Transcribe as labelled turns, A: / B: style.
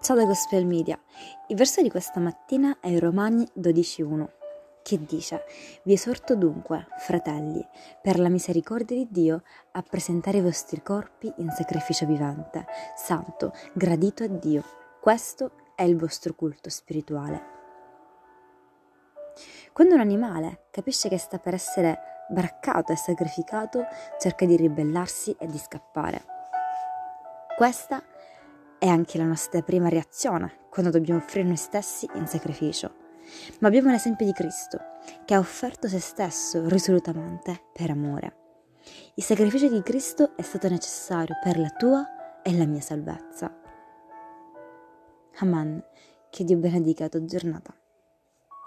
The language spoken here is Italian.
A: Ciao da Gospel Media. Il verso di questa mattina è Romani 12.1, che dice: Vi esorto dunque, fratelli, per la misericordia di Dio, a presentare i vostri corpi in sacrificio vivente, santo, gradito a Dio. Questo è il vostro culto spirituale. Quando un animale capisce che sta per essere braccato e sacrificato, cerca di ribellarsi e di scappare. Questa è anche la nostra prima reazione quando dobbiamo offrire noi stessi in sacrificio. Ma abbiamo l'esempio di Cristo, che ha offerto se stesso risolutamente per amore. Il sacrificio di Cristo è stato necessario per la tua e la mia salvezza. Amen. Che Dio benedica la tua giornata.